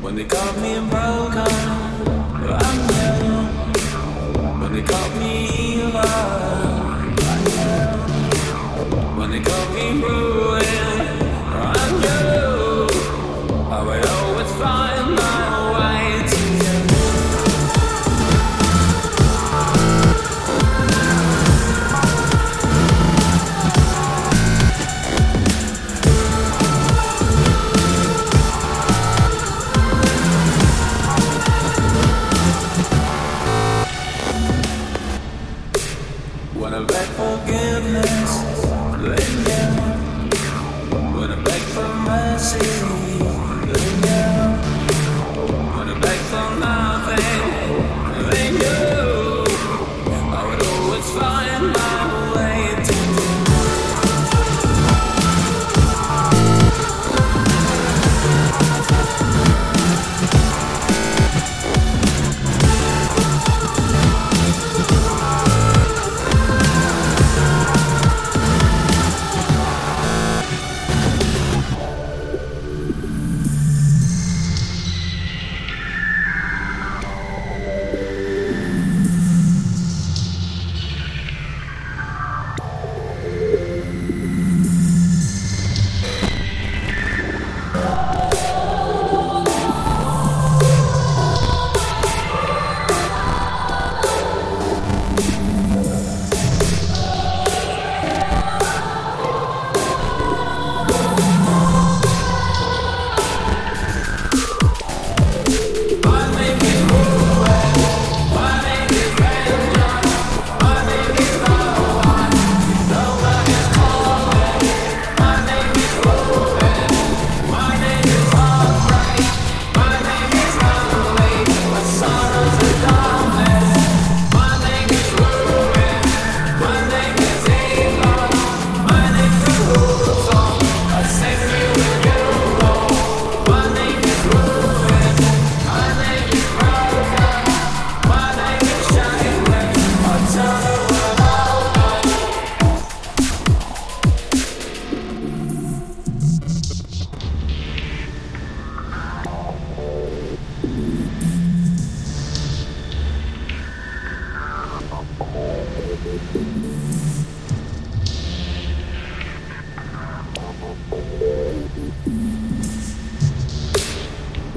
When they caught me in Broken, I'm young. When they caught me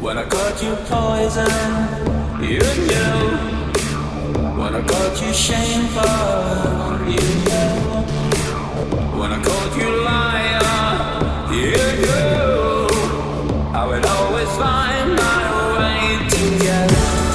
When I caught you poison, you knew. When I caught you shameful, you knew. When I called you liar, you knew. I would always find my way to you.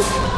you